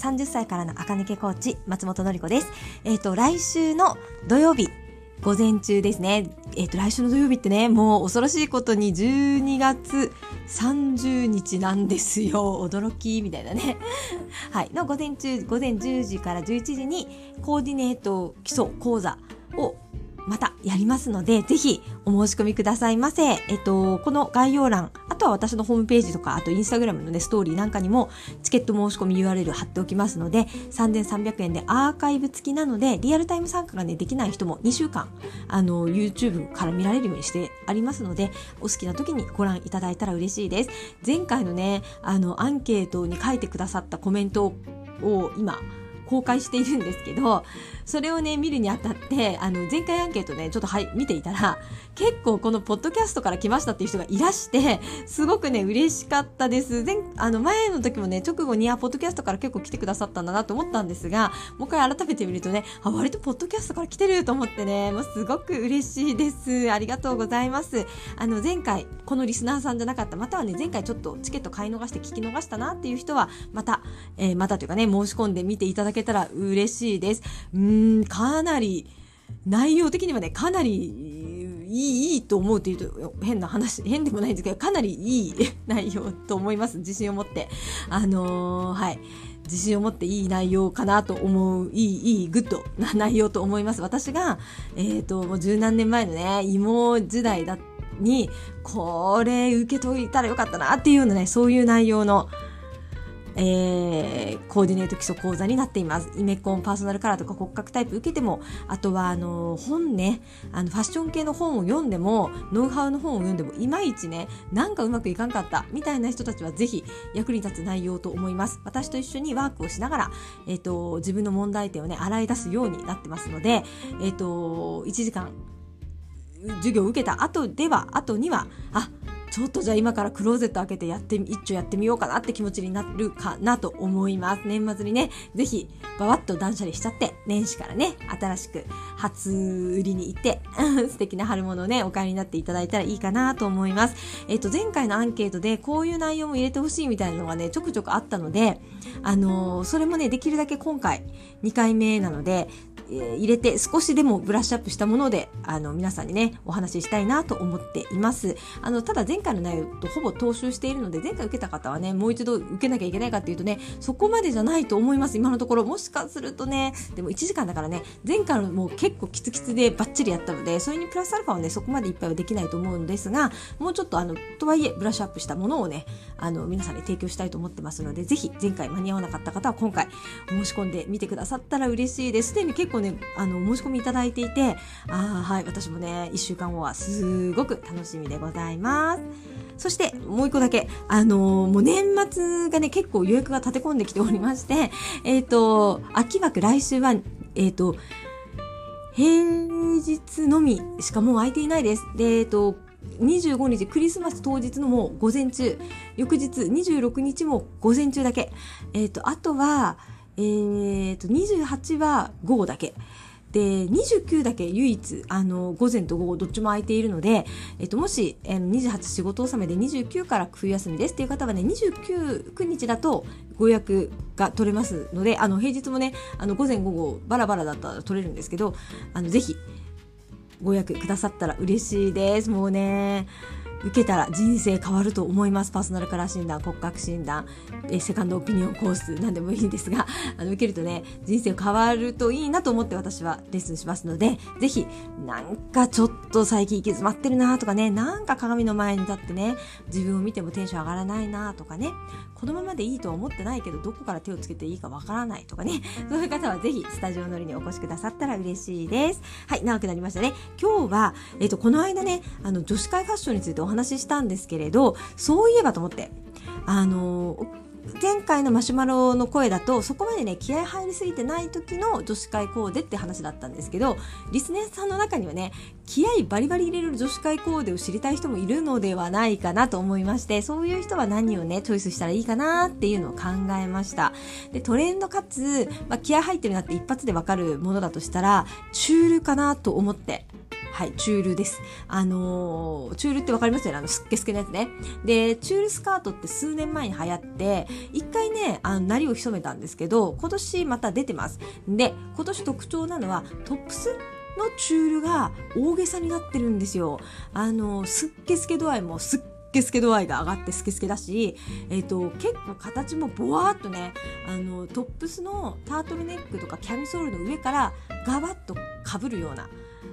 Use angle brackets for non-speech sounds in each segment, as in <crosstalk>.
30歳からの赤抜けコーチ、松本のり子です。えっ、と、来週の土曜日、午前中ですね。えっ、と、来週の土曜日ってね、もう恐ろしいことに12月30日なんですよ。驚き、みたいなね。<laughs> はい。の午前中、午前10時から11時に、コーディネート基礎講座をまたやりますので、ぜひお申し込みくださいませ。えっと、この概要欄、あとは私のホームページとか、あとインスタグラムのね、ストーリーなんかにも、チケット申し込み URL 貼っておきますので、3300円でアーカイブ付きなので、リアルタイム参加がね、できない人も2週間、あの、YouTube から見られるようにしてありますので、お好きな時にご覧いただいたら嬉しいです。前回のね、あの、アンケートに書いてくださったコメントを今、公開しているんですけど、それをね、見るにあたって、あの、前回アンケートね、ちょっとはい、見ていたら、結構このポッドキャストから来ましたっていう人がいらして、すごくね、嬉しかったです。前、あの、前の時もね、直後に、あ、ポッドキャストから結構来てくださったんだなと思ったんですが、もう一回改めて見るとね、あ、割とポッドキャストから来てると思ってね、もうすごく嬉しいです。ありがとうございます。あの、前回、このリスナーさんじゃなかった、またはね、前回ちょっとチケット買い逃して聞き逃したなっていう人は、また、えー、またというかね、申し込んで見ていただけたら嬉しいです。うん、かなり、内容的にはね、かなりいい、いいと思うっていうと変な話、変でもないんですけど、かなりいい内容と思います。自信を持って。あのー、はい。自信を持っていい内容かなと思う、いい、いい、グッドな内容と思います。私が、えっ、ー、と、もう十何年前のね、芋時代に、これ受け取ったらよかったなっていうようなね、そういう内容の、えー、コーディネート基礎講座になっています。イメコンパーソナルカラーとか骨格タイプ受けても、あとはあの本ね、あのファッション系の本を読んでも、ノウハウの本を読んでも、いまいちね、なんかうまくいかんかったみたいな人たちはぜひ役に立つ内容と思います。私と一緒にワークをしながら、えっ、ー、と、自分の問題点をね、洗い出すようになってますので、えっ、ー、と、1時間授業を受けた後では、後には、あ、ちょっとじゃあ今からクローゼット開けてやって一丁やってみようかなって気持ちになるかなと思います。年末にね、ぜひ、ばわっと断捨離しちゃって、年始からね、新しく初売りに行って、<laughs> 素敵な春物をね、お買いになっていただいたらいいかなと思います。えっ、と、前回のアンケートでこういう内容も入れてほしいみたいなのがね、ちょくちょくあったので、あのー、それもね、できるだけ今回2回目なので、えー、入れて少しでもブラッシュアップしたもので、あの、皆さんにね、お話ししたいなと思っています。あの、ただ前回の内容とほぼ踏襲しているので、前回受けた方はね、もう一度受けなきゃいけないかっていうとね、そこまでじゃないと思います、今のところ。もしかするとね、でも1時間だからね、前回のもう結構キツキツでバッチリやったので、それにプラスアルファはね、そこまでいっぱいはできないと思うんですが、もうちょっとあの、とはいえ、ブラッシュアップしたものをね、あの、皆さんに提供したいと思ってますので、ぜひ前回間に合わなかった方は今回申し込んでみてくださったら嬉しいです。すでに結構ね、あの、お申し込みいただいていて、あはい、私もね、1週間後はすごく楽しみでございます。そしてもう一個だけ、あのー、もう年末がね、結構予約が立て込んできておりまして、えっ、ー、と、秋枠来週は、えっ、ー、と、平日のみしかもう空いていないです。で、えっ、と、25日クリスマス当日のもう午前中翌日26日も午前中だけえっ、とあとはえっ、ー、と28は午後だけ。で29だけ唯一あの午前と午後どっちも空いているので、えっと、もし、えー、28仕事納めで29から冬休みですっていう方はね29 9日だとご予約が取れますのであの平日もねあの午前午後バラバラだったら取れるんですけどあのぜひご予約くださったら嬉しいです。もうね受けたら人生変わると思います。パーソナルカラー診断、骨格診断、えセカンドオピニオンコース、なんでもいいんですが、<laughs> あの受けるとね、人生変わるといいなと思って私はレッスンしますので、ぜひ、なんかちょっと最近行き詰まってるなとかね、なんか鏡の前に立ってね、自分を見てもテンション上がらないなとかね、このままでいいとは思ってないけど、どこから手をつけていいかわからないとかね、<laughs> そういう方はぜひスタジオ乗りにお越しくださったら嬉しいです。はい、長くなりましたね。今日は、えっ、と、この間ね、あの、女子会ファッションについて話ししたんですけれど、そういえばと思って、あの、前回のマシュマロの声だとそこまでね気合入りすぎてない時の女子会コーデって話だったんですけどリスネーさんの中にはね気合バリバリ入れる女子会コーデを知りたい人もいるのではないかなと思いましてそういう人は何をねチョイスしたらいいかなっていうのを考えました。でトレンドかつ、まあ、気合入ってるなって一発でわかるものだとしたらチュールかなと思ってはい、チュールです。あのー、チュールってわかりますよね？あの、すっけすけのやつね。で、チュールスカートって数年前に流行って、一回ね、あの、なりを潜めたんですけど、今年また出てます。で、今年特徴なのは、トップスのチュールが大げさになってるんですよ。あの、すっけすけ度合いもすっけすけ度合いが上がってスケスケだし、えっ、ー、と、結構形もボワーっとね、あの、トップスのタートルネックとかキャミソールの上からガバッと被るような、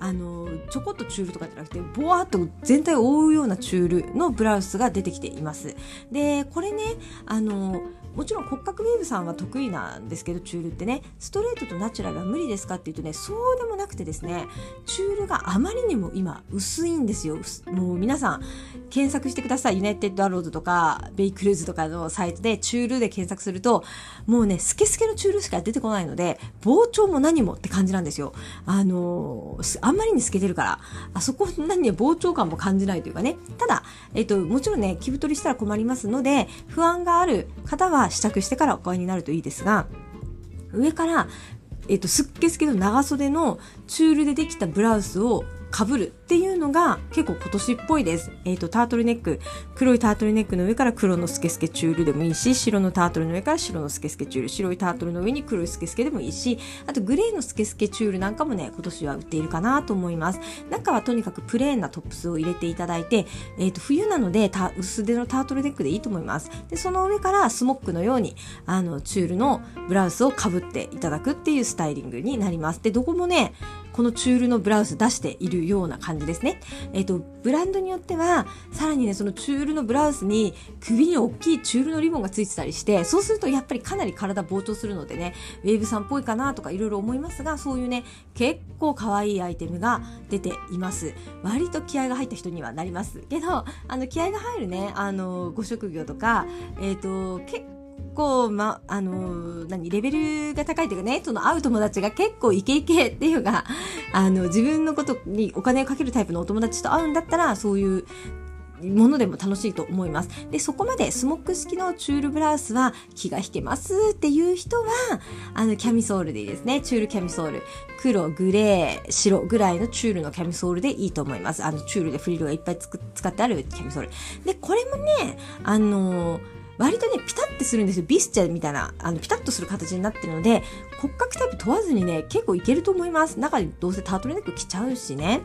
あのちょこっとチュールとかじゃなくてぼわっと全体を覆うようなチュールのブラウスが出てきています。でこれねあのもちろん骨格ウェーブさんは得意なんですけどチュールってねストレートとナチュラルは無理ですかっていうとねそうでもなくてですねチュールがあまりにも今薄いんですよ。もう皆さん検索してください。ユナイテッドアローズとかベイクルーズとかのサイトでチュールで検索するともうねスケスケのチュールしか出てこないので膨張も何もって感じなんですよ。あのあんまりに透けてるからあそこ何に膨張感も感じないというかね。ただ、えっと、もちろんね着太りしたら困りますので不安がある方は試着してからお買いになるといいですが、上から、えっと、すっけすけの長袖のチュールでできたブラウスを被るっていうのが結構今年っぽいです。えっ、ー、と、タートルネック、黒いタートルネックの上から黒のスケスケチュールでもいいし、白のタートルの上から白のスケスケチュール、白いタートルの上に黒いスケスケでもいいし、あとグレーのスケスケチュールなんかもね、今年は売っているかなと思います。中はとにかくプレーンなトップスを入れていただいて、えっ、ー、と、冬なので薄手のタートルネックでいいと思います。で、その上からスモックのように、あの、チュールのブラウスをかぶっていただくっていうスタイリングになります。で、どこもね、このチュールのブラウス出しているような感じですね。えっ、ー、と、ブランドによっては、さらにね、そのチュールのブラウスに首に大きいチュールのリボンがついてたりして、そうするとやっぱりかなり体膨張するのでね、ウェーブさんっぽいかなとかいろいろ思いますが、そういうね、結構可愛いアイテムが出ています。割と気合が入った人にはなりますけど、あの、気合が入るね、あの、ご職業とか、えっ、ー、と、結構構、ま、あの、何、レベルが高いというかね、その会う友達が結構イケイケっていうか、<laughs> あの、自分のことにお金をかけるタイプのお友達と会うんだったら、そういうものでも楽しいと思います。で、そこまでスモック式のチュールブラウスは気が引けますっていう人は、あの、キャミソールでいいですね。チュールキャミソール。黒、グレー、白ぐらいのチュールのキャミソールでいいと思います。あの、チュールでフリルがいっぱい使ってあるキャミソール。で、これもね、あのー割とね、ピタッてするんですよ。ビスチャみたいな、あの、ピタッとする形になってるので、骨格タイプ問わずにね、結構いけると思います。中にどうせタートルネック着ちゃうしね。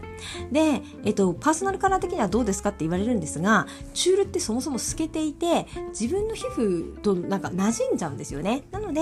で、えっと、パーソナルカラー的にはどうですかって言われるんですが、チュールってそもそも透けていて、自分の皮膚となんか馴染んじゃうんですよね。なので、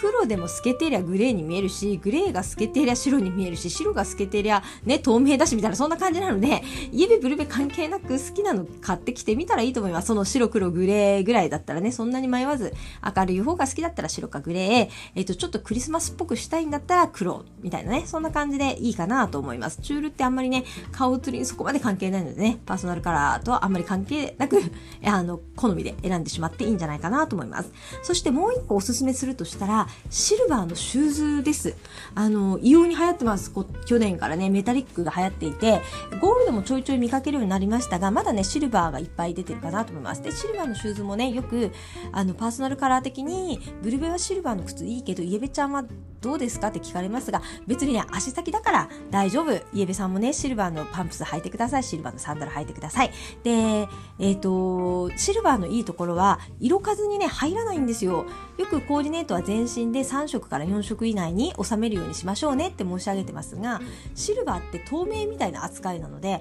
黒でも透けてりゃグレーに見えるし、グレーが透けてりゃ白に見えるし、白が透けてりゃね、透明だしみたいな、そんな感じなので、イエベブルベ関係なく好きなの買ってきてみたらいいと思います。その白黒グレーぐらいだったらね、そんなに迷わず、明るい方が好きだったら白かグレー、えっ、ー、と、ちょっとクリスマスっぽくしたいんだったら黒、みたいなね、そんな感じでいいかなと思います。チュールってあんまりね、顔写りにそこまで関係ないのでね、パーソナルカラーとはあんまり関係なく、あの、好みで選んでしまっていいんじゃないかなと思います。そしてもう一個おすすめするとしたら、シルバーのシューズです。あの、異様に流行ってます。こ去年からね、メタリックが流行っていて、ゴールドもちょいちょい見かけるようになりましたが、まだね、シルバーがいっぱい出てるかなと思います。で、シルバーのシューズもね、よく、あのパーソナルカラー的にブルベはシルバーの靴いいけどイエベちゃんはどうですかって聞かれますが別にね足先だから大丈夫。イエベさんもねシルバーのパンプス履いてください。シルバーのサンダル履いてください。でえっ、ー、とシルバーのいいところは色数にね入らないんですよ。よくコーディネートは全身で3色から4色以内に収めるようにしましょうねって申し上げてますがシルバーって透明みたいな扱いなので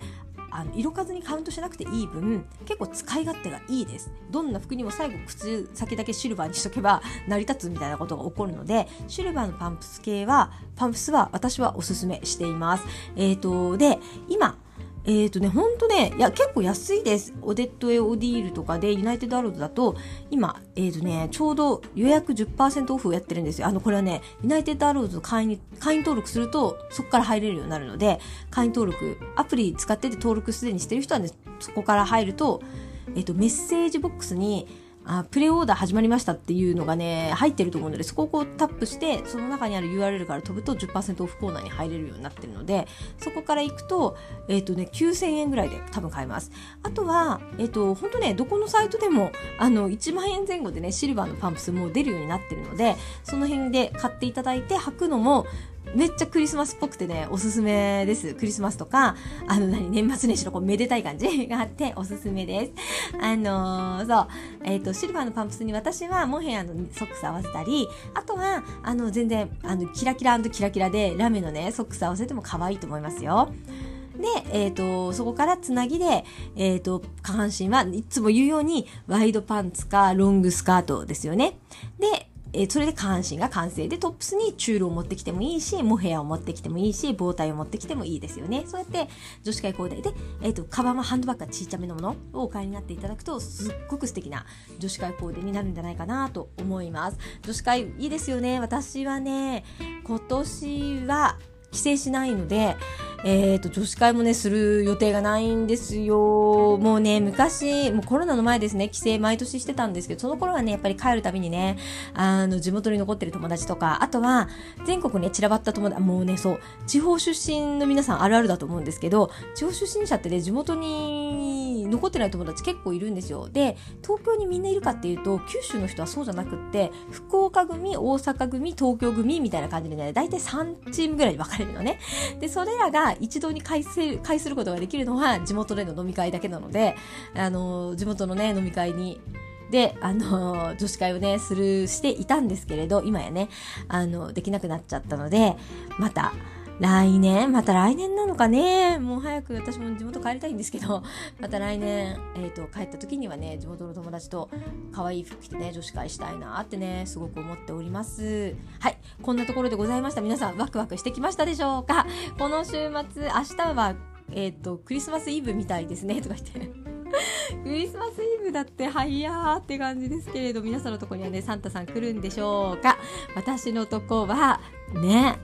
あの色数にカウントしなくていい分結構使い勝手がいいです。どんな服にも最後靴先だけシルバーにしとけば <laughs> 成り立つみたいなことが起こるのでシルバーのパンプス系はパンプスは私はおすすめしています。えっ、ー、とで今えっ、ー、とね、ほんとね、いや、結構安いです。オデットエオディールとかで、ユナイテッドアロードだと、今、えっ、ー、とね、ちょうど予約10%オフをやってるんですよ。あの、これはね、ユナイテッドアロード会員、会員登録すると、そこから入れるようになるので、会員登録、アプリ使ってて登録すでにしてる人はね、そこから入ると、えっ、ー、と、メッセージボックスに、あプレオーダー始まりましたっていうのがね、入ってると思うので、そこをこうタップして、その中にある URL から飛ぶと10%オフコーナーに入れるようになってるので、そこから行くと、えっ、ー、とね、9000円ぐらいで多分買えます。あとは、えっ、ー、と、本当ね、どこのサイトでも、あの、1万円前後でね、シルバーのパンプスもう出るようになってるので、その辺で買っていただいて履くのも、めっちゃクリスマスっぽくてね、おすすめです。クリスマスとか、あの、何、年末年始のこう、めでたい感じ <laughs> があって、おすすめです。あのー、そう、えっ、ー、と、シルバーのパンプスに私はモヘアのソックス合わせたり、あとは、あの、全然、あの、キラキラキラキラで、ラメのね、ソックス合わせても可愛いと思いますよ。で、えっ、ー、と、そこからつなぎで、えっ、ー、と、下半身はいつも言うように、ワイドパンツかロングスカートですよね。で、えー、それで下半身が完成でトップスにチュールを持ってきてもいいしモヘアを持ってきてもいいし棒体を持ってきてもいいですよねそうやって女子会コーデで、えーと、カバンはハンドバッグがちっちゃめのものをお買いになっていただくとすっごく素敵な女子会コーデになるんじゃないかなと思います。女子会いいですよね。私はね今年は帰省しないのでえっ、ー、と、女子会もね、する予定がないんですよ。もうね、昔、もうコロナの前ですね、帰省毎年してたんですけど、その頃はね、やっぱり帰るたびにね、あの、地元に残ってる友達とか、あとは、全国ね、散らばった友達、もうね、そう、地方出身の皆さんあるあるだと思うんですけど、地方出身者ってね、地元に残ってない友達結構いるんですよ。で、東京にみんないるかっていうと、九州の人はそうじゃなくって、福岡組、大阪組、東京組みたいな感じでね、大体3チームぐらいに分かれるのね。で、それらが一堂に会す会することができるのは地元での飲み会だけなので、あの、地元のね、飲み会にで、あの、女子会をね、する、していたんですけれど、今やね、あの、できなくなっちゃったので、また、来年また来年なのかねもう早く私も地元帰りたいんですけど、<laughs> また来年、えっ、ー、と、帰った時にはね、地元の友達と可愛い服着てね、女子会したいなってね、すごく思っております。はい。こんなところでございました。皆さん、ワクワクしてきましたでしょうか？この週末、明日は、えっ、ー、と、クリスマスイブみたいですね、とか言って。<laughs> クリスマスイブだってはやーって感じですけれど皆さんのとこにはねサンタさん来るんでしょうか？私のとこはね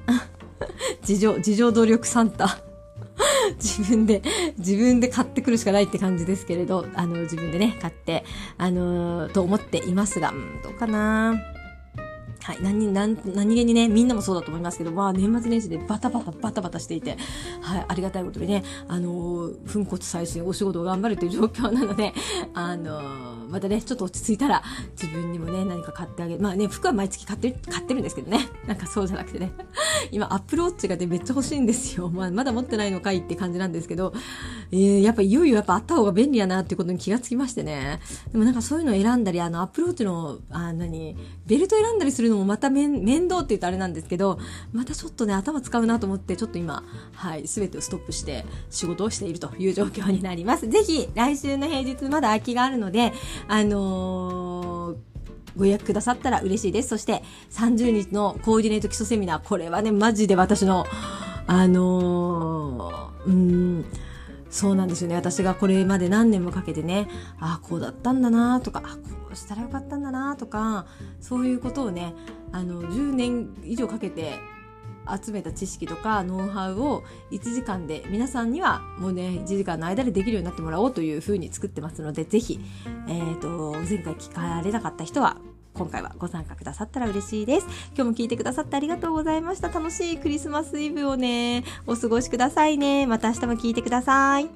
自助、自助努力サンタ。<laughs> 自分で、自分で買ってくるしかないって感じですけれど、あの、自分でね、買って、あのー、と思っていますが、うん、どうかなはい、何、何、何気にね、みんなもそうだと思いますけど、まあ、年末年始でバタバタバタバタしていて、はい、ありがたいことでね、あのー、粉骨再生お仕事を頑張るという状況なので、あのーまたね、ちょっと落ち着いたら自分にもね、何か買ってあげる。まあね、服は毎月買ってる、買ってるんですけどね。なんかそうじゃなくてね。<laughs> 今、アップルウォッチがね、めっちゃ欲しいんですよ。まあ、まだ持ってないのかいって感じなんですけど、えー、やっぱいよいよやっぱあった方が便利やなってことに気がつきましてね。でもなんかそういうのを選んだり、あの、アップルウォッチの、あ、何、ベルト選んだりするのももまた面倒って言うとあれなんですけど、またちょっとね、頭使うなと思って、ちょっと今、はい、すべてをストップして仕事をしているという状況になります。ぜひ、来週の平日まだ空きがあるので、あのー、ご予約くださったら嬉しいです。そして30日のコーディネート基礎セミナー、これはね、マジで私の、あのー、うん、そうなんですよね。私がこれまで何年もかけてね、ああ、こうだったんだなとか、あこうしたらよかったんだなとか、そういうことをね、あの、10年以上かけて集めた知識とかノウハウを1時間で皆さんにはもうね1時間の間でできるようになってもらおうというふうに作ってますのでぜひ、えーと、前回聞かれなかった人は今回はご参加くださったら嬉しいです。今日も聞いてくださってありがとうございました。楽しいクリスマスイブをね、お過ごしくださいね。また明日も聞いてください。